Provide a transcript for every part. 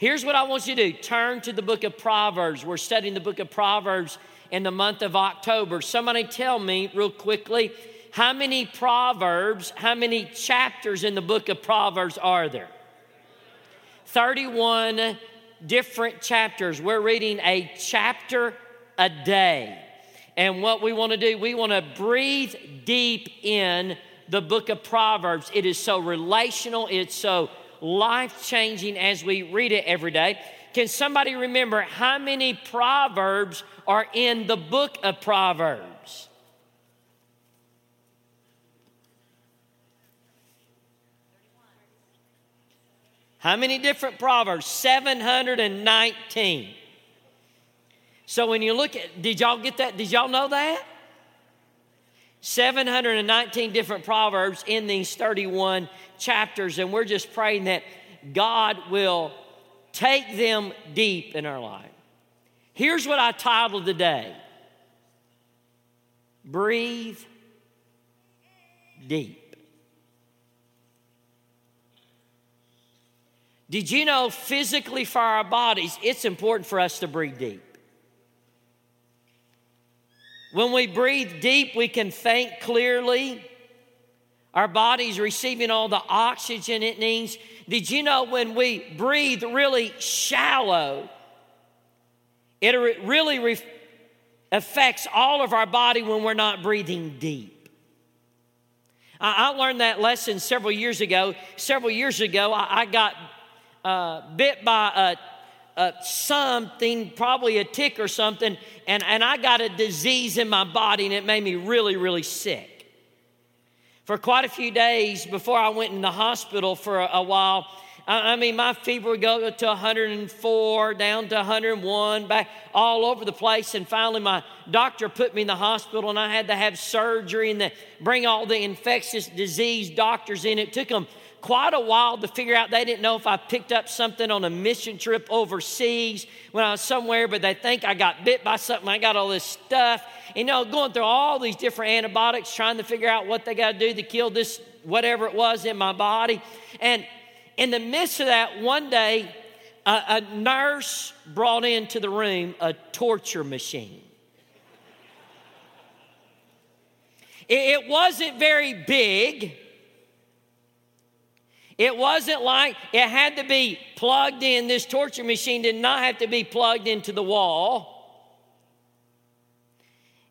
Here's what I want you to do turn to the book of Proverbs. We're studying the book of Proverbs in the month of October. Somebody tell me real quickly how many Proverbs, how many chapters in the book of Proverbs are there? 31 different chapters. We're reading a chapter a day. And what we want to do, we want to breathe deep in the book of Proverbs. It is so relational, it's so life changing as we read it every day. Can somebody remember how many Proverbs are in the book of Proverbs? How many different Proverbs? 719. So when you look at, did y'all get that? Did y'all know that? 719 different Proverbs in these 31 chapters, and we're just praying that God will take them deep in our life. Here's what I titled today Breathe Deep. Did you know physically for our bodies, it's important for us to breathe deep? When we breathe deep, we can think clearly. Our body's receiving all the oxygen it needs. Did you know when we breathe really shallow, it really re- affects all of our body when we're not breathing deep? I, I learned that lesson several years ago. Several years ago, I, I got uh, bit by a uh, something, probably a tick or something, and, and I got a disease in my body and it made me really, really sick. For quite a few days before I went in the hospital for a, a while, I, I mean, my fever would go to 104, down to 101, back all over the place. And finally, my doctor put me in the hospital, and I had to have surgery and the, bring all the infectious disease doctors in. It took them quite a while to figure out. They didn't know if I picked up something on a mission trip overseas when I was somewhere, but they think I got bit by something. I got all this stuff. You know, going through all these different antibiotics, trying to figure out what they got to do to kill this, whatever it was in my body. And in the midst of that, one day, a, a nurse brought into the room a torture machine. It, it wasn't very big. It wasn't like it had to be plugged in. This torture machine did not have to be plugged into the wall.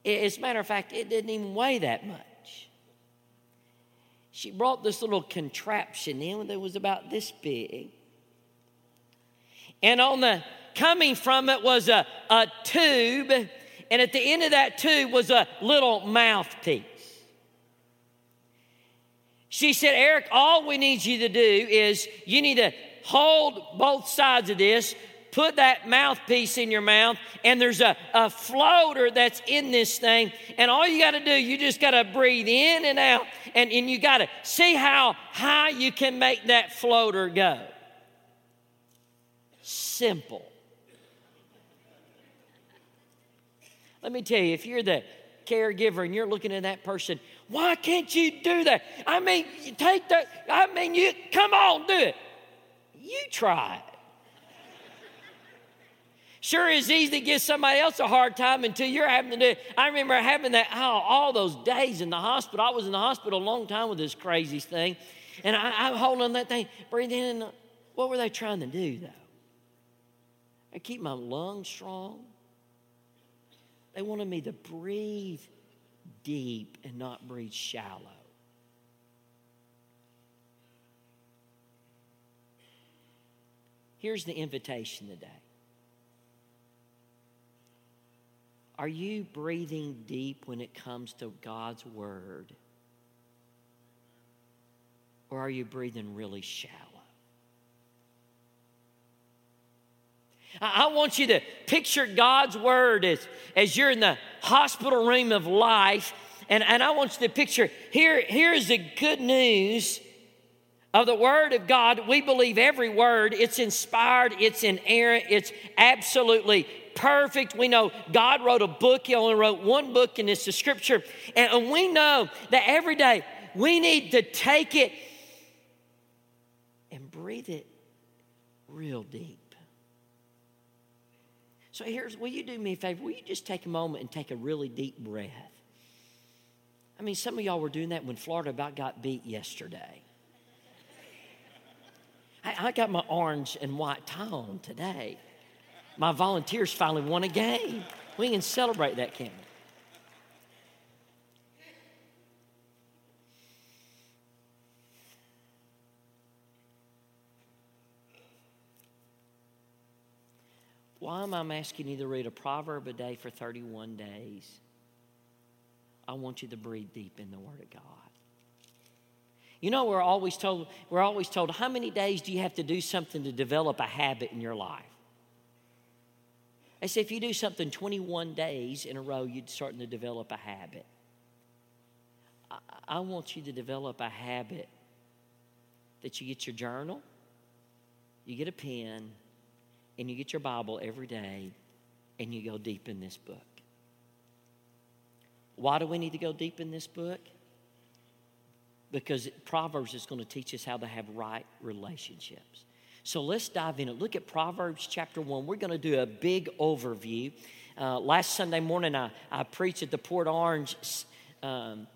As a matter of fact, it didn't even weigh that much. She brought this little contraption in that was about this big. And on the coming from it was a, a tube, and at the end of that tube was a little mouthpiece. She said, Eric, all we need you to do is you need to hold both sides of this, put that mouthpiece in your mouth, and there's a, a floater that's in this thing. And all you got to do, you just got to breathe in and out, and, and you got to see how high you can make that floater go. Simple. Let me tell you, if you're the caregiver and you're looking at that person, why can't you do that? I mean, you take that, I mean, you come on, do it. You try it. Sure, it's easy to give somebody else a hard time until you're having to do it. I remember having that, oh, all those days in the hospital. I was in the hospital a long time with this crazy thing. And I, I'm holding that thing, breathing uh, in. What were they trying to do, though? I keep my lungs strong. They wanted me to breathe deep and not breathe shallow. Here's the invitation today. Are you breathing deep when it comes to God's Word? Or are you breathing really shallow? I want you to picture God's word as, as you're in the hospital room of life. And, and I want you to picture here, here's the good news of the Word of God. We believe every word, it's inspired, it's inerrant, it's absolutely perfect. We know God wrote a book, He only wrote one book, and it's the Scripture. And, and we know that every day we need to take it and breathe it real deep. So here's, will you do me a favor? Will you just take a moment and take a really deep breath? I mean, some of y'all were doing that when Florida about got beat yesterday. I, I got my orange and white tie on today. My volunteers finally won a game. We can celebrate that, can't we? Why am I asking you to read a proverb a day for 31 days? I want you to breathe deep in the Word of God. You know, we're always told, we're always told, how many days do you have to do something to develop a habit in your life? I say, if you do something 21 days in a row, you're starting to develop a habit. I, I want you to develop a habit that you get your journal, you get a pen, and you get your Bible every day and you go deep in this book. Why do we need to go deep in this book? Because Proverbs is going to teach us how to have right relationships. So let's dive in and look at Proverbs chapter 1. We're going to do a big overview. Uh, last Sunday morning, I, I preached at the Port Orange um,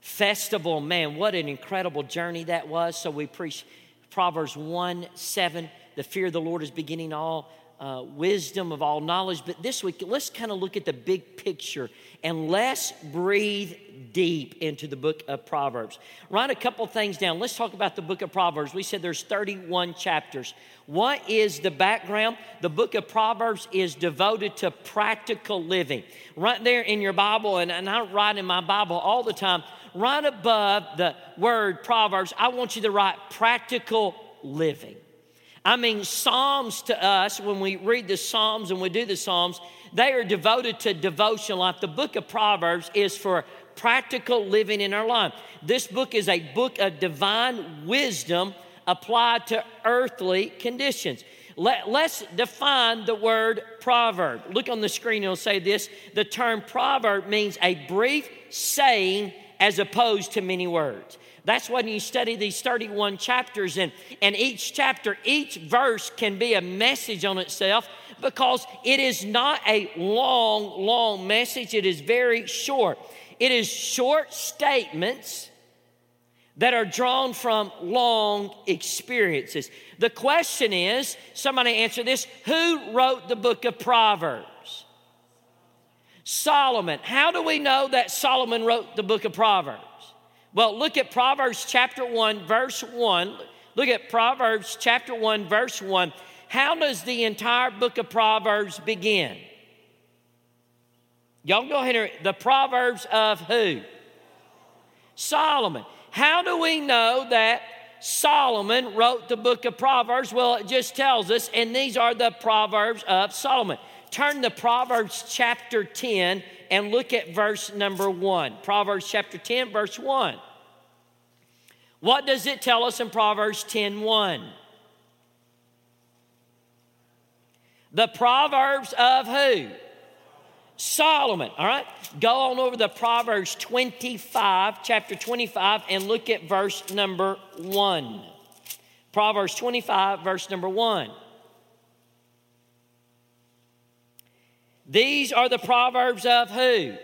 Festival. Man, what an incredible journey that was. So we preached Proverbs 1 7 the fear of the Lord is beginning all uh, wisdom of all knowledge. But this week, let's kind of look at the big picture and let's breathe deep into the book of Proverbs. Write a couple things down. Let's talk about the book of Proverbs. We said there's 31 chapters. What is the background? The book of Proverbs is devoted to practical living. Right there in your Bible, and, and I write in my Bible all the time, right above the word Proverbs, I want you to write practical living. I mean, Psalms to us, when we read the Psalms and we do the Psalms, they are devoted to devotion life. The book of Proverbs is for practical living in our life. This book is a book of divine wisdom applied to earthly conditions. Let, us define the word proverb. Look on the screen, it'll say this. The term proverb means a brief saying as opposed to many words. That's when you study these 31 chapters, and, and each chapter, each verse can be a message on itself because it is not a long, long message. It is very short. It is short statements that are drawn from long experiences. The question is somebody answer this who wrote the book of Proverbs? Solomon. How do we know that Solomon wrote the book of Proverbs? Well, look at Proverbs chapter 1, verse 1. Look at Proverbs chapter 1, verse 1. How does the entire book of Proverbs begin? Y'all go ahead and the Proverbs of who? Solomon. How do we know that Solomon wrote the book of Proverbs? Well, it just tells us, and these are the Proverbs of Solomon. Turn to Proverbs chapter 10 and look at verse number one. Proverbs chapter 10, verse 1. What does it tell us in Proverbs 10 1? The Proverbs of who? Solomon. All right? Go on over to Proverbs 25, chapter 25, and look at verse number 1. Proverbs 25, verse number 1. These are the Proverbs of who?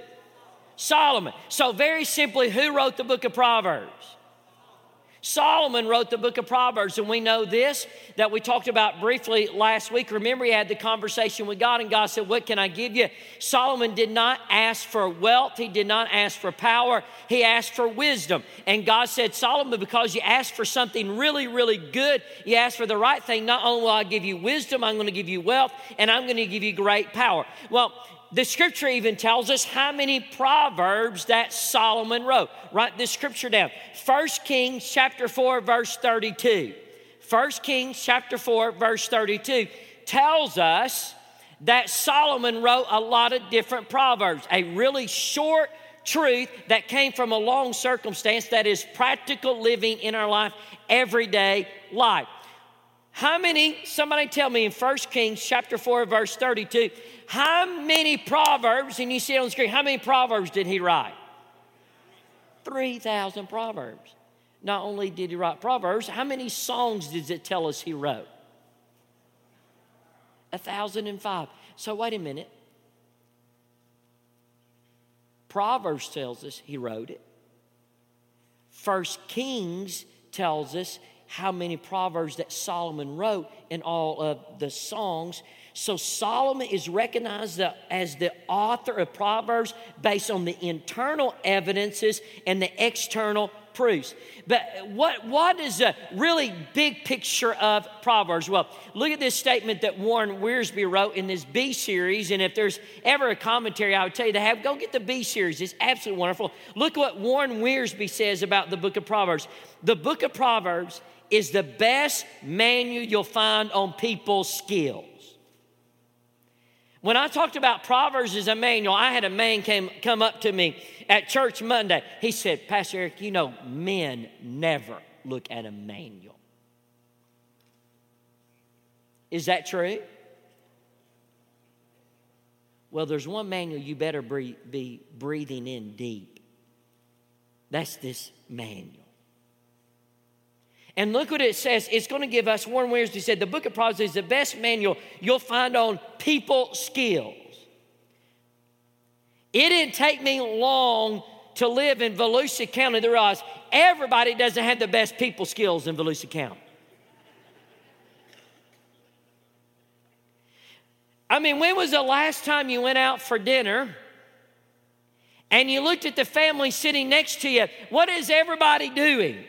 Solomon. So, very simply, who wrote the book of Proverbs? Solomon wrote the book of Proverbs, and we know this that we talked about briefly last week. Remember, he had the conversation with God, and God said, What can I give you? Solomon did not ask for wealth, he did not ask for power, he asked for wisdom. And God said, Solomon, because you asked for something really, really good, you asked for the right thing, not only will I give you wisdom, I'm going to give you wealth, and I'm going to give you great power. Well, the scripture even tells us how many proverbs that Solomon wrote. Write this scripture down. 1 Kings chapter 4 verse 32. 1 Kings chapter 4 verse 32 tells us that Solomon wrote a lot of different proverbs. A really short truth that came from a long circumstance that is practical living in our life, everyday life. How many, somebody tell me in 1 Kings chapter 4, verse 32, how many proverbs, and you see on the screen, how many proverbs did he write? 3,000 proverbs. Not only did he write proverbs, how many songs does it tell us he wrote? A thousand and five. So, wait a minute. Proverbs tells us he wrote it. First Kings tells us how many proverbs that Solomon wrote in all of the songs. So Solomon is recognized as the author of Proverbs based on the internal evidences and the external proofs. But what, what is a really big picture of Proverbs? Well, look at this statement that Warren Wiersbe wrote in this Be series. And if there's ever a commentary I would tell you to have, go get the Be series. It's absolutely wonderful. Look what Warren Wiersbe says about the book of Proverbs. The book of Proverbs is the best manual you'll find on people's skills. When I talked about Proverbs as a manual, I had a man came, come up to me at church Monday. He said, Pastor Eric, you know, men never look at a manual. Is that true? Well, there's one manual you better be breathing in deep. That's this manual. And look what it says. It's going to give us Warren Wiersbe said the book of Proverbs is the best manual you'll find on people skills. It didn't take me long to live in Volusia County to realize everybody doesn't have the best people skills in Volusia County. I mean, when was the last time you went out for dinner and you looked at the family sitting next to you? What is everybody doing?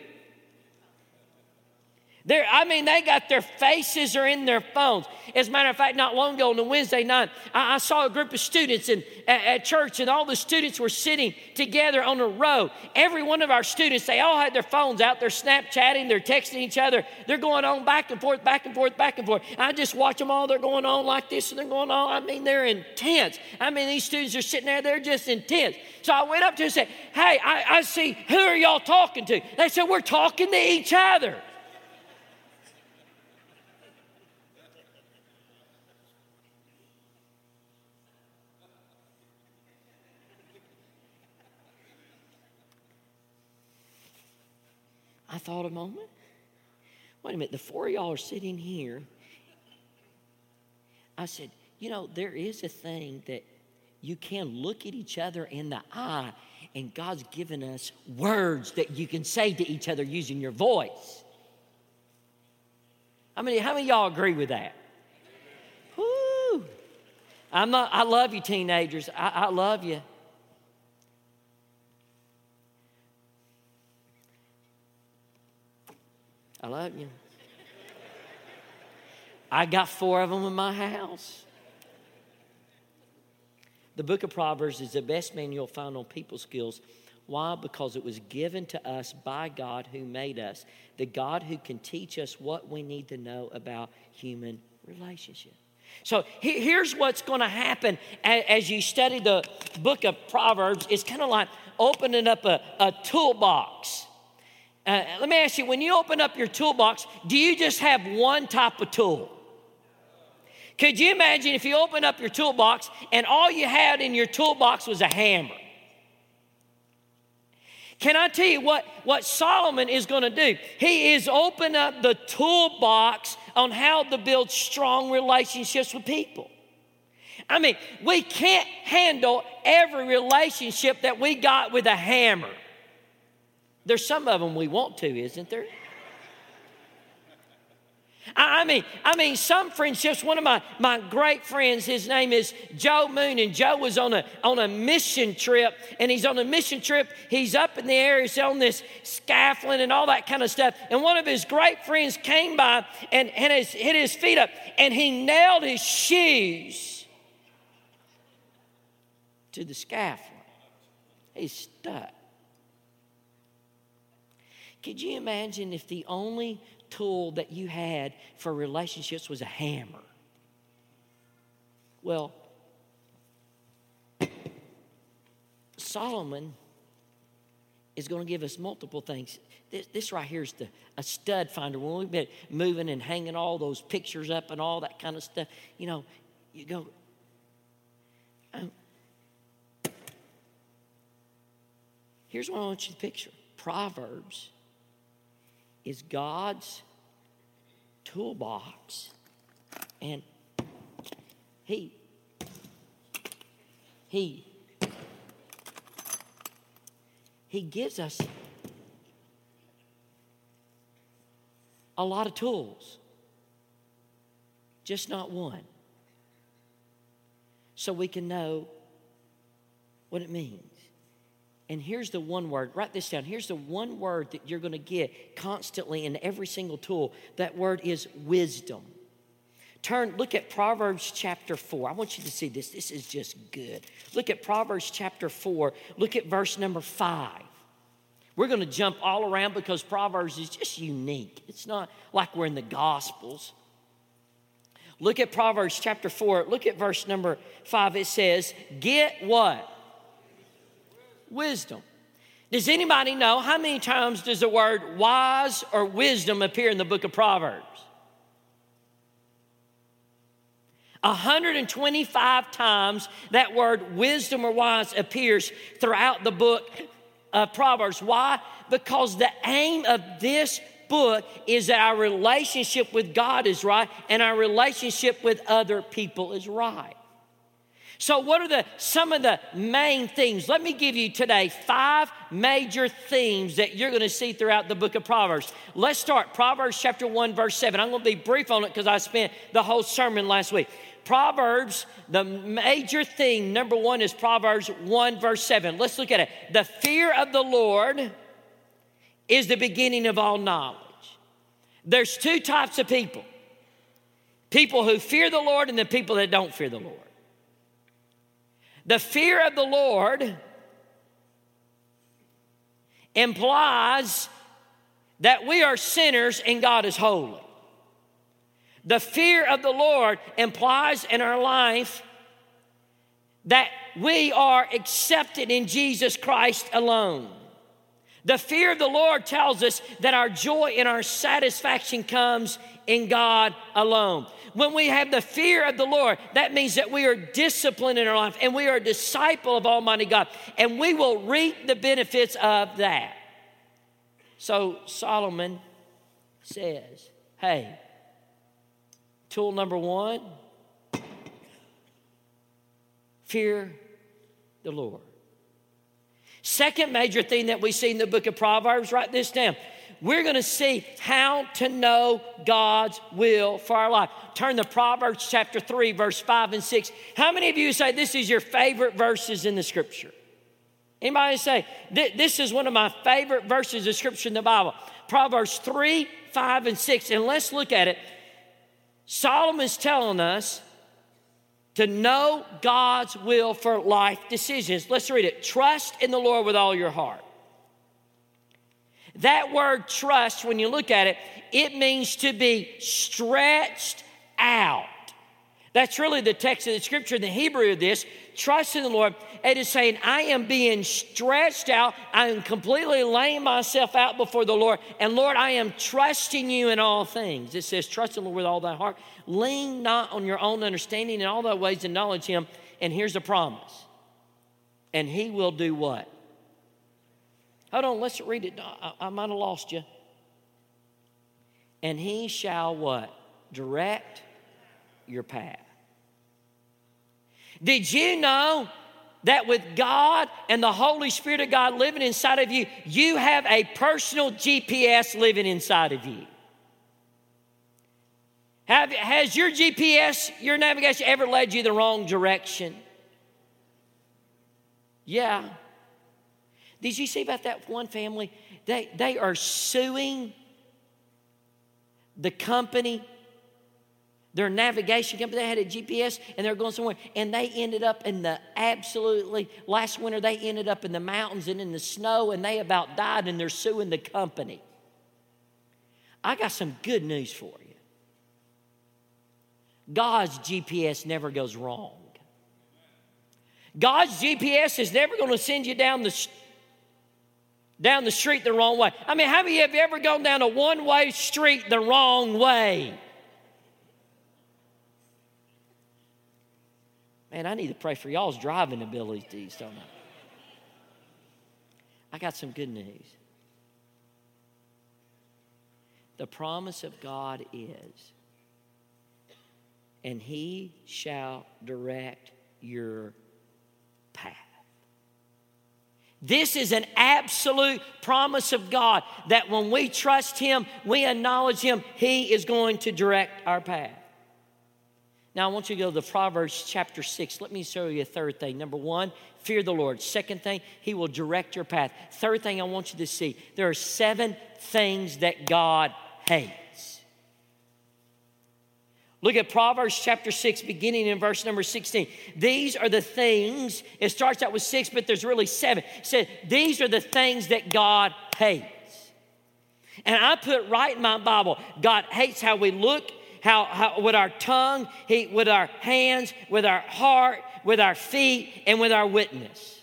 They're, I mean, they got their faces are in their phones. As a matter of fact, not long ago on the Wednesday night, I, I saw a group of students in, at, at, church, and all the students were sitting together on a row. Every one of our students, they all had their phones out. They're Snapchatting, they're texting each other. They're going on back and forth, back and forth, back and forth. I just watch them all. They're going on like this, and they're going on. I mean, they're intense. I mean, these students are sitting there, they're just intense. So I went up to them and said, Hey, I, I see, who are y'all talking to? They said, We're talking to each other. I thought a moment. Wait a minute, the four of y'all are sitting here. I said, you know, there is a thing that you can look at each other in the eye, and God's given us words that you can say to each other using your voice. I mean, how many y'all agree with that? Woo! I'm not, I love you, teenagers. I, I love you. I love you. I got four of them in my house. The book of Proverbs is the best manual you'll on people skills. Why? Because it was given to us by God who made us, the God who can teach us what we need to know about human relationship. So here's what's going to happen as you study the book of Proverbs. It's kind of like opening up a, a toolbox. Uh, let me ask you when you open up your toolbox, do you just have one type of tool? Could you imagine if you open up your toolbox and all you had in your toolbox was a hammer? Can I tell you what, what Solomon is going to do? He is open up the toolbox on how to build strong relationships with people. I mean, we can't handle every relationship that we got with a hammer. There's some of them we want to, isn't there? I mean, I mean, some friendships. One of my, my great friends, his name is Joe Moon, and Joe was on a on a mission trip, and he's on a mission trip. He's up in the air, he's on this scaffolding and all that kind of stuff. And one of his great friends came by and, and has hit his feet up, and he nailed his shoes to the scaffolding. He's stuck. Could you imagine if the only tool that you had for relationships was a hammer? Well, Solomon is going to give us multiple things. This, this right here is the, a stud finder. When we've been moving and hanging all those pictures up and all that kind of stuff, you know, you go, um, here's what I want you to picture Proverbs is God's toolbox. And He He He gives us a lot of tools, just not one. So we can know what it means. And here's the one word, write this down. Here's the one word that you're going to get constantly in every single tool. That word is wisdom. Turn, look at Proverbs chapter 4. I want you to see this. This is just good. Look at Proverbs chapter 4. Look at verse number 5. We're going to jump all around because Proverbs is just unique. It's not like we're in the Gospels. Look at Proverbs chapter 4. Look at verse number 5. It says, Get what? Wisdom. Does anybody know how many times does the word wise or wisdom appear in the book of Proverbs? 125 times that word wisdom or wise appears throughout the book of Proverbs. Why? Because the aim of this book is that our relationship with God is right and our relationship with other people is right. So, what are the some of the main things? Let me give you today five major themes that you're going to see throughout the book of Proverbs. Let's start Proverbs chapter 1 verse 7. I'm going to be brief on it because I spent the whole sermon last week. Proverbs, the major theme number one is Proverbs 1, verse 7. Let's look at it. The fear of the Lord is the beginning of all knowledge. There's two types of people people who fear the Lord and the people that don't fear the Lord. The fear of the Lord implies that we are sinners and God is holy. The fear of the Lord implies in our life that we are accepted in Jesus Christ alone. The fear of the Lord tells us that our joy and our satisfaction comes in God alone. When we have the fear of the Lord, that means that we are disciplined in our life and we are a disciple of Almighty God, and we will reap the benefits of that. So Solomon says, Hey, Tool number one fear the Lord. Second major thing that we see in the book of Proverbs, write this down. We're going to see how to know God's will for our life. Turn to Proverbs chapter 3, verse 5 and 6. How many of you say this is your favorite verses in the scripture? Anybody say, this is one of my favorite verses of scripture in the Bible? Proverbs 3, 5, and 6. And let's look at it Solomon's telling us to know God's will for life decisions. Let's read it. Trust in the Lord with all your heart. That word trust, when you look at it, it means to be stretched out. That's really the text of the scripture in the Hebrew of this. Trust in the Lord. It is saying, I am being stretched out. I am completely laying myself out before the Lord. And Lord, I am trusting you in all things. It says, trust in the Lord with all thy heart. Lean not on your own understanding in all thy ways, acknowledge him. And here's the promise. And he will do what? Hold on, let's read it. I, I might have lost you. And he shall what? Direct your path. Did you know that with God and the Holy Spirit of God living inside of you, you have a personal GPS living inside of you? Have, has your GPS, your navigation, ever led you the wrong direction? Yeah. Did you see about that one family? They, they are suing the company their navigation company, they had a GPS and they were going somewhere. And they ended up in the absolutely, last winter, they ended up in the mountains and in the snow and they about died and they're suing the company. I got some good news for you God's GPS never goes wrong. God's GPS is never going to send you down the down the street the wrong way. I mean, how many of you ever gone down a one-way street the wrong way? Man, I need to pray for y'all's driving abilities, don't I? I got some good news. The promise of God is, and he shall direct your path. This is an absolute promise of God that when we trust Him, we acknowledge Him, He is going to direct our path. Now, I want you to go to Proverbs chapter 6. Let me show you a third thing. Number one, fear the Lord. Second thing, He will direct your path. Third thing I want you to see there are seven things that God hates. Look at Proverbs chapter 6, beginning in verse number 16. These are the things, it starts out with six, but there's really seven. It said, These are the things that God hates. And I put right in my Bible, God hates how we look, how, how with our tongue, he, with our hands, with our heart, with our feet, and with our witness.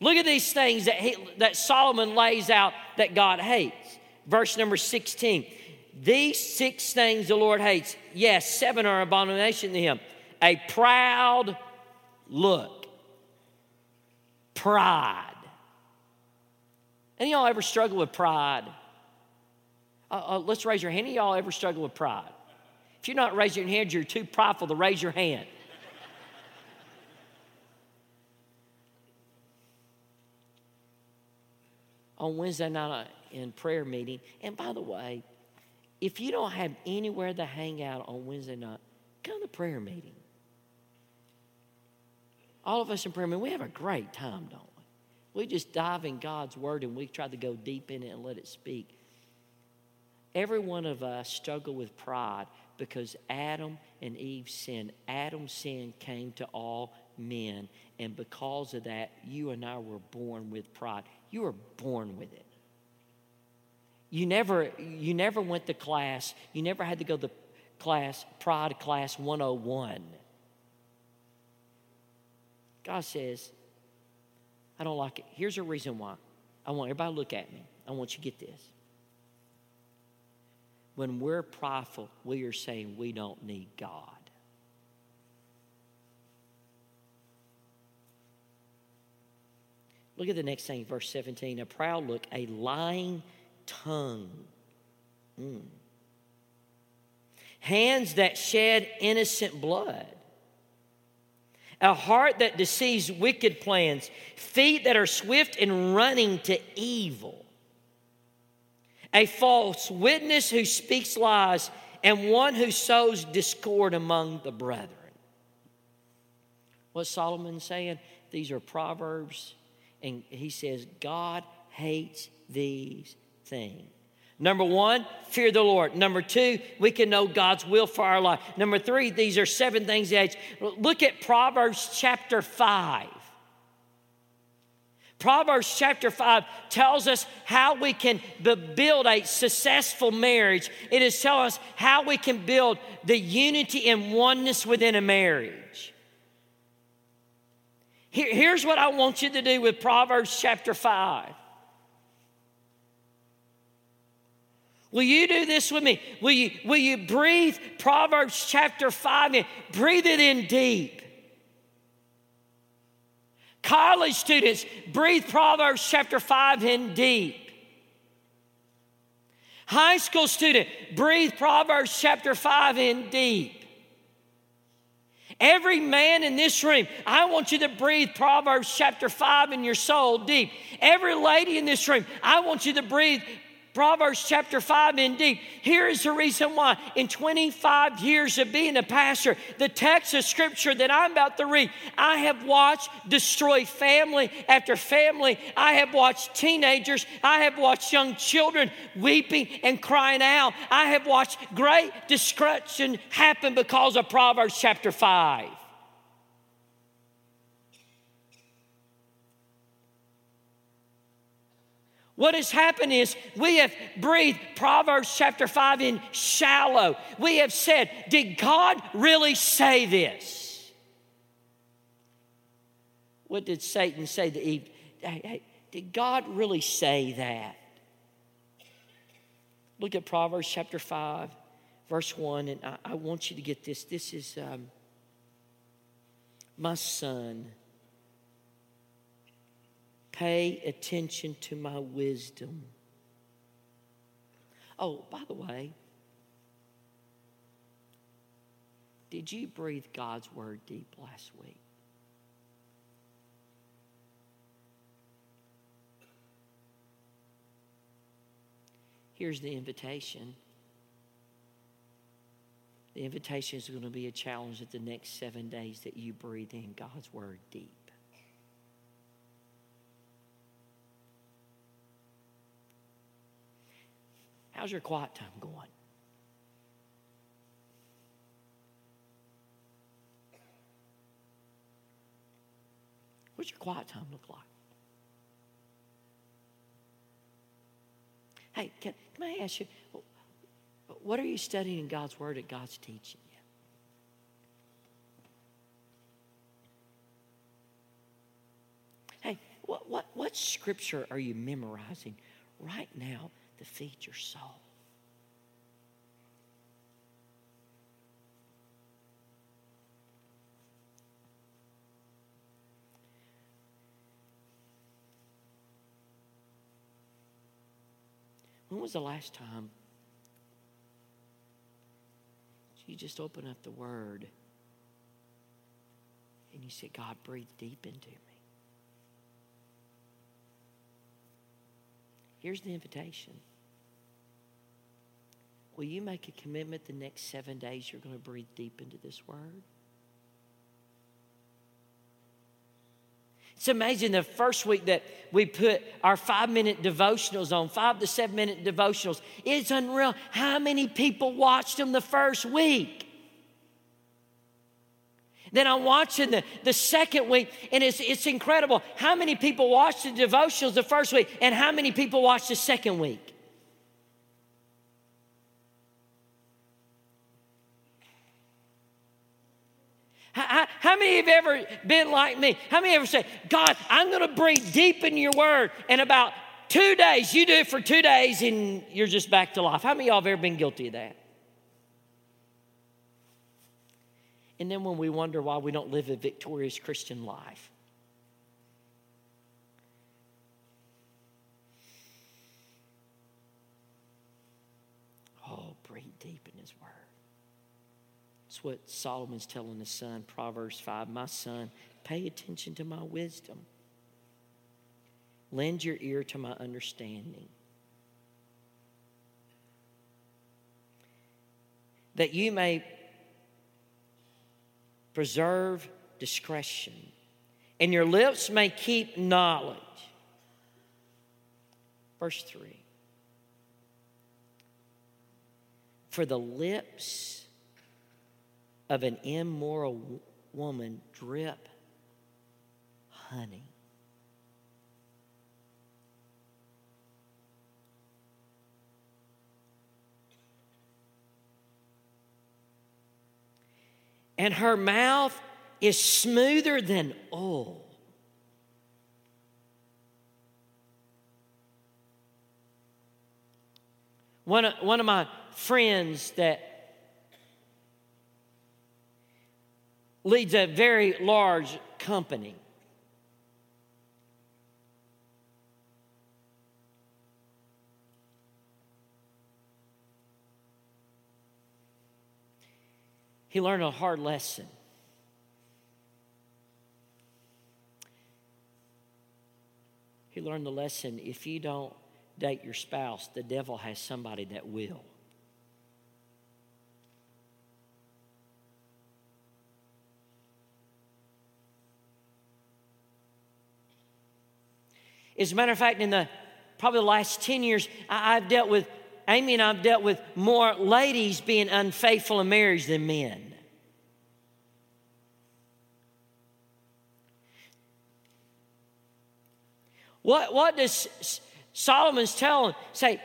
Look at these things that, he, that Solomon lays out that God hates. Verse number 16. These six things the Lord hates. Yes, seven are abomination to him. A proud look, pride. Any y'all ever struggle with pride? Uh, uh, let's raise your hand. Any y'all ever struggle with pride? If you're not raising your hand, you're too prideful to raise your hand. On Wednesday night in prayer meeting, and by the way, if you don't have anywhere to hang out on Wednesday night, come to prayer meeting. All of us in prayer meeting, we have a great time, don't we? We just dive in God's word and we try to go deep in it and let it speak. Every one of us struggle with pride because Adam and Eve sinned. Adam's sin came to all men, and because of that, you and I were born with pride. You were born with it. You never, you never went to class, you never had to go to class, Pride Class 101. God says, I don't like it. Here's a reason why. I want everybody to look at me. I want you to get this. When we're prideful, we are saying we don't need God. Look at the next thing, verse 17. A proud look, a lying tongue. Mm. Hands that shed innocent blood. A heart that deceives wicked plans. Feet that are swift in running to evil. A false witness who speaks lies, and one who sows discord among the brethren. What Solomon's saying? These are proverbs, and he says, God hates these thing. Number one, fear the Lord. Number two, we can know God's will for our life. Number three, these are seven things that look at Proverbs chapter five. Proverbs chapter 5 tells us how we can build a successful marriage. It is telling us how we can build the unity and oneness within a marriage. Here, here's what I want you to do with Proverbs chapter 5. Will you do this with me? Will you, will you breathe Proverbs chapter 5 in? Breathe it in deep. College students, breathe Proverbs chapter 5 in deep. High school student, breathe Proverbs chapter 5 in deep. Every man in this room, I want you to breathe Proverbs chapter 5 in your soul deep. Every lady in this room, I want you to breathe Proverbs chapter 5 indeed. Here is the reason why. In 25 years of being a pastor, the text of scripture that I'm about to read, I have watched destroy family after family. I have watched teenagers. I have watched young children weeping and crying out. I have watched great destruction happen because of Proverbs chapter 5. What has happened is we have breathed Proverbs chapter 5 in shallow. We have said, Did God really say this? What did Satan say to Eve? Hey, hey, did God really say that? Look at Proverbs chapter 5, verse 1, and I, I want you to get this. This is um, my son. Pay attention to my wisdom. Oh, by the way, did you breathe God's word deep last week? Here's the invitation. The invitation is going to be a challenge at the next seven days that you breathe in God's word deep. How's your quiet time going? What's your quiet time look like? Hey, can, can I ask you, what are you studying in God's Word that God's teaching you? Hey, what, what, what scripture are you memorizing right now to feed your soul? When was the last time you just open up the Word and you say, God, breathe deep into me? Here's the invitation. Will you make a commitment the next seven days you're going to breathe deep into this Word? It's amazing the first week that we put our five minute devotionals on, five to seven minute devotionals. It's unreal how many people watched them the first week. Then I'm watching the, the second week, and it's, it's incredible how many people watched the devotionals the first week and how many people watched the second week. How, how, many have ever been like me? How many ever say, God, I'm going to breathe deep in your word, and about two days, you do it for two days, and you're just back to life? How many of y'all have ever been guilty of that? And then when we wonder why we don't live a victorious Christian life, Oh, break deep in his word. It's what Solomon's telling his son, Proverbs 5. My son, pay attention to my wisdom. Lend your ear to my understanding. That you may preserve discretion, and your lips may keep knowledge. Verse 3 For the lips of an immoral woman drip honey. And her mouth is smoother than oil. One of, one of my friends that leads a very large company. He learned a hard lesson. He learned the lesson if you don't date your spouse, the devil has somebody that will. As a matter of fact, in the probably the last 10 years, I, have dealt with, Amy and I've dealt with more ladies being unfaithful in marriage than men. What, what does Solomon's telling? Say,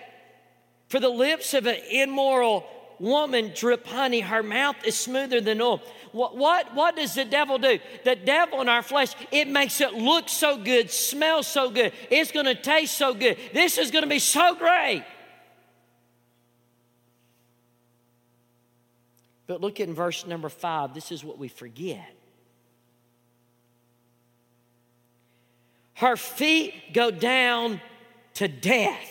for the lips of an immoral woman drip honey, her mouth is smoother than oil. What, what, what does the devil do? The devil in our flesh, it makes it look so good, smell so good, it's gonna taste so good. This is gonna be so great. But look at verse number five. This is what we forget. Her feet go down to death.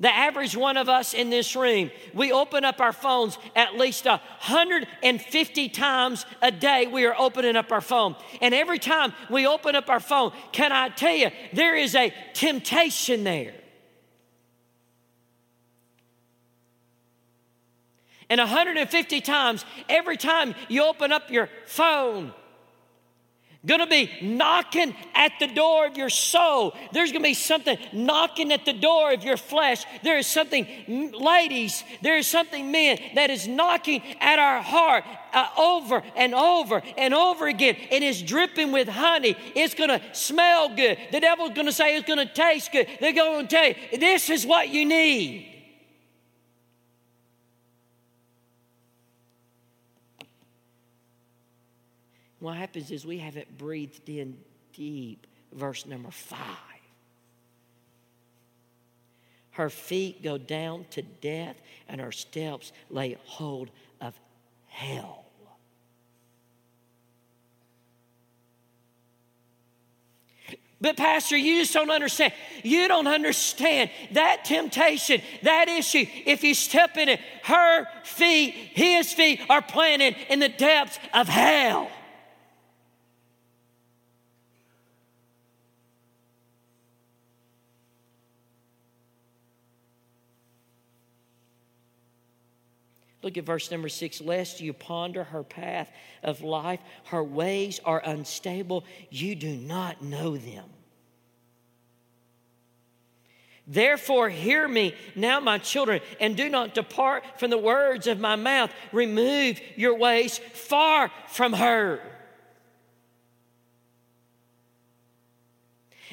The average one of us in this room, we open up our phones at least 150 times a day. We are opening up our phone. And every time we open up our phone, can I tell you, there is a temptation there. And 150 times, every time you open up your phone, going to be knocking at the door of your soul. There's going to be something knocking at the door of your flesh. There is something, ladies, there is something, men, that is knocking at our heart uh, over and over and over again. And It is dripping with honey. It's going to smell good. The devil's going to say it's going to taste good. They're going to tell you, this is what you need. What happens is we have it breathed in deep. Verse number five. Her feet go down to death, and her steps lay hold of hell. But, Pastor, you just don't understand. You don't understand that temptation, that issue. If you step in it, her feet, his feet are planted in the depths of hell. Look at verse number six. Lest you ponder her path of life, her ways are unstable. You do not know them. Therefore, hear me now, my children, and do not depart from the words of my mouth. Remove your ways far from her.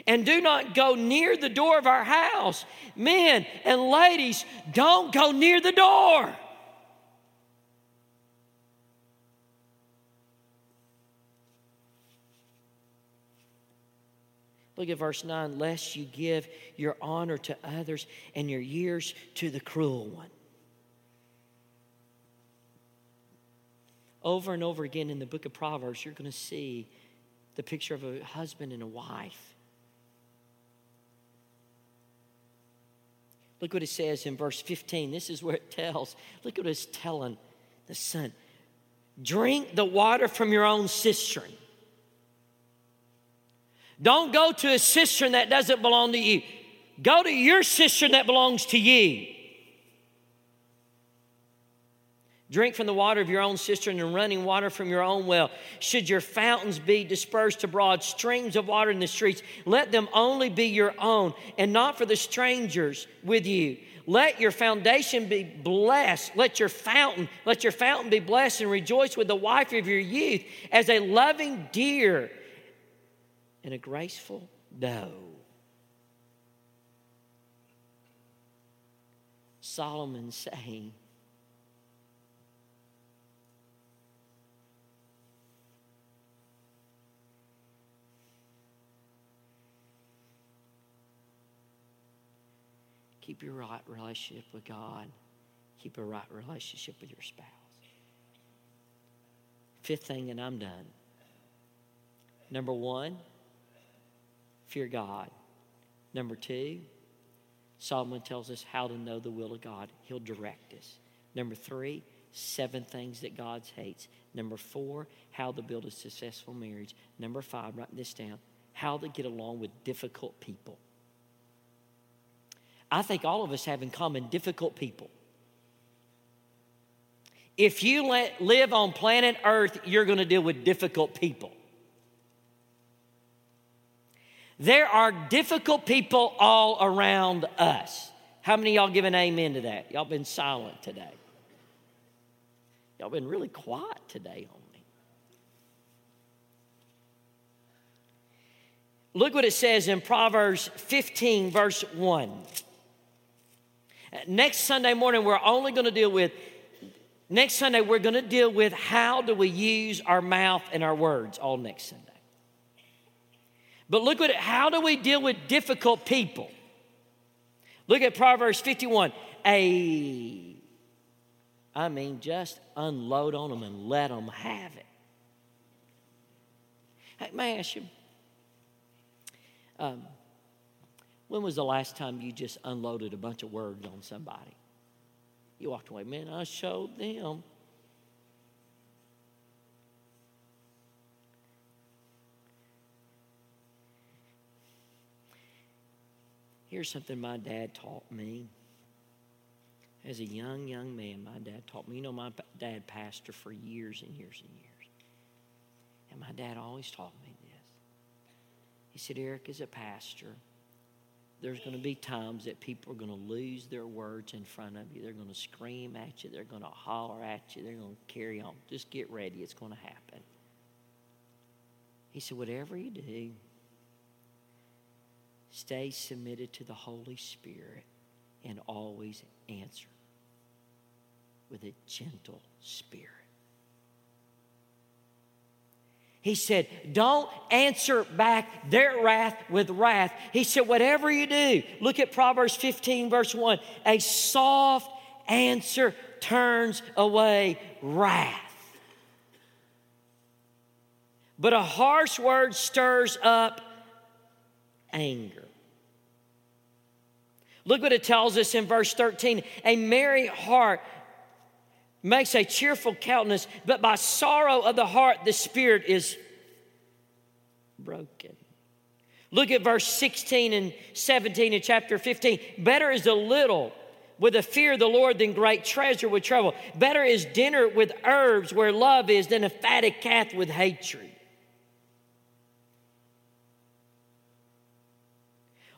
And do not go near the door of our house. Men and ladies, don't go near the door. Look at verse 9 lest you give your honor to others and your years to the cruel one. Over and over again in the book of Proverbs, you're going to see the picture of a husband and a wife. Look what it says in verse 15. This is where it tells. Look what it's telling the son. Drink the water from your own cistern don't go to a cistern that doesn't belong to you. Go to your cistern that belongs to you. Drink from the water of your own cistern and running water from your own well. Should your fountains be dispersed abroad, streams of water in the streets, let them only be your own and not for the strangers with you. Let your foundation be blessed. Let your fountain, let your fountain be blessed and rejoice with the wife of your youth as a loving deer and a graceful doe. Solomon saying, Keep your right relationship with God. Keep a right relationship with your spouse. Fifth thing, and I'm done. Number one, fear God. Number two, Solomon tells us how to know the will of God. He'll direct us. Number three, seven things that God hates. Number four, how to build a successful marriage. Number five, write this down, how to get along with difficult people. I think all of us have in common difficult people. If you let, live on planet Earth, you're going to deal with difficult people. There are difficult people all around us. How many y'all give an amen to that? Y'all been silent today. Y'all been really quiet today on me. Look what it says in Proverbs 15, verse 1. Next Sunday morning, we're only going to deal with, next Sunday, we're going to deal with how do we use our mouth and our words all next Sunday. But look at. How do we deal with difficult people? Look at Proverbs 51. A, I mean, just unload on them and let them have it. Hey, may I ask you? Um, When was the last time you just unloaded a bunch of words on somebody? You walked away, man, I showed them. Here's something my dad taught me. As a young, young man, my dad taught me. You know, my dad pastored for years and years and years. And my dad always taught me this. He said, Eric, as a pastor, there's going to be times that people are going to lose their words in front of you. They're going to scream at you. They're going to holler at you. They're going to carry on. Just get ready. It's going to happen. He said, whatever you do, Stay submitted to the Holy Spirit and always answer with a gentle spirit. He said, Don't answer back their wrath with wrath. He said, Whatever you do, look at Proverbs 15, verse 1. A soft answer turns away wrath. But a harsh word stirs up anger. Look what it tells us in verse 13 a merry heart makes a cheerful countenance, but by sorrow of the heart the spirit is broken. Look at verse 16 and 17 in chapter 15. Better is a little with the fear of the Lord than great treasure with trouble. Better is dinner with herbs where love is than a fatted calf with hatred.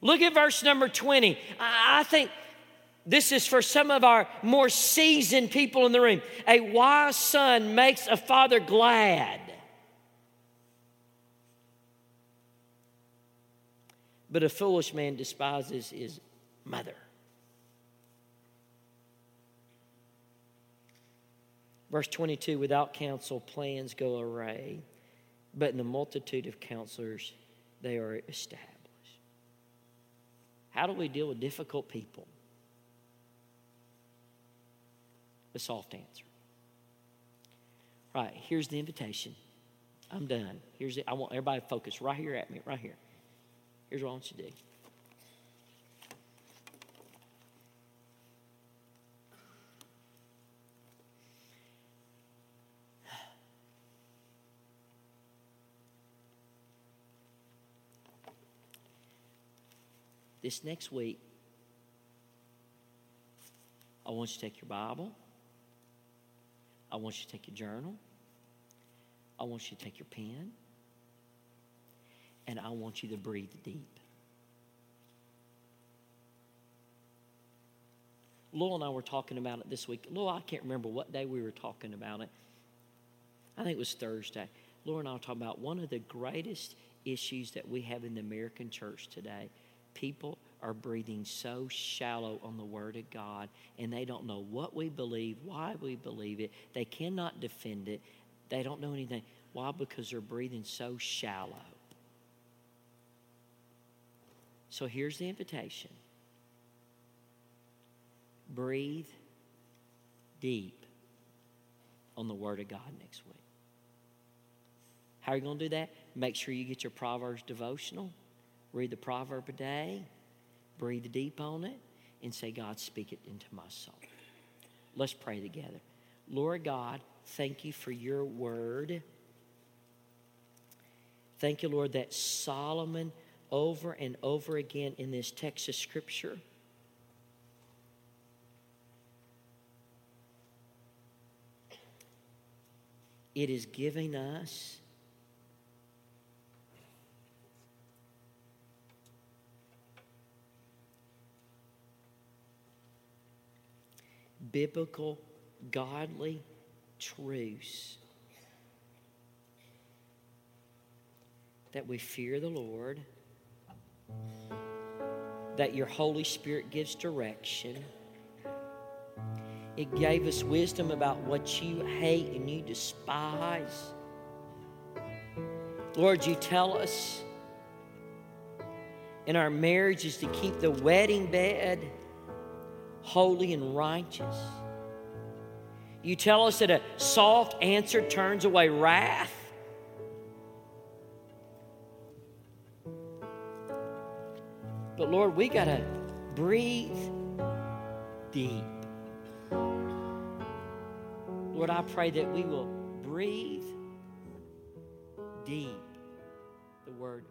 Look at verse number 20. I think this is for some of our more seasoned people in the room. A wise son makes a father glad. But a foolish man despises his mother. Verse 22 without counsel, plans go awry, but in the multitude of counselors, they are established. How do we deal with difficult people? A soft answer. Right, here's the invitation. I'm done. Here's it. I want everybody to focus right here at me, right here. Here's what I want you to do. This next week, I want you to take your Bible. I want you to take your journal. I want you to take your pen. And I want you to breathe deep. Lowell and I were talking about it this week. Lowell, I can't remember what day we were talking about it. I think it was Thursday. Laura and I were talking about one of the greatest issues that we have in the American church today people are breathing so shallow on the Word of God and they don't know what we believe, why we believe it. They cannot defend it. They don't know anything. Why? Because they're breathing so shallow. So here's the invitation breathe deep on the Word of God next week. How are you going to do that? Make sure you get your Proverbs devotional read the proverb a day, breathe deep on it, and say, God, speak it into my soul. Let's pray together. Lord God, thank you for your word. Thank you, Lord, that Solomon over and over again in this text of Scripture. It is giving us biblical, godly truths. That we fear the Lord, that your Holy Spirit gives direction. It gave us wisdom about what you hate and you despise. Lord, you tell us in our marriages to keep the wedding bed holy and righteous. You tell us that a soft answer turns away wrath. But Lord, we got to breathe deep. Lord, I pray that we will breathe deep the word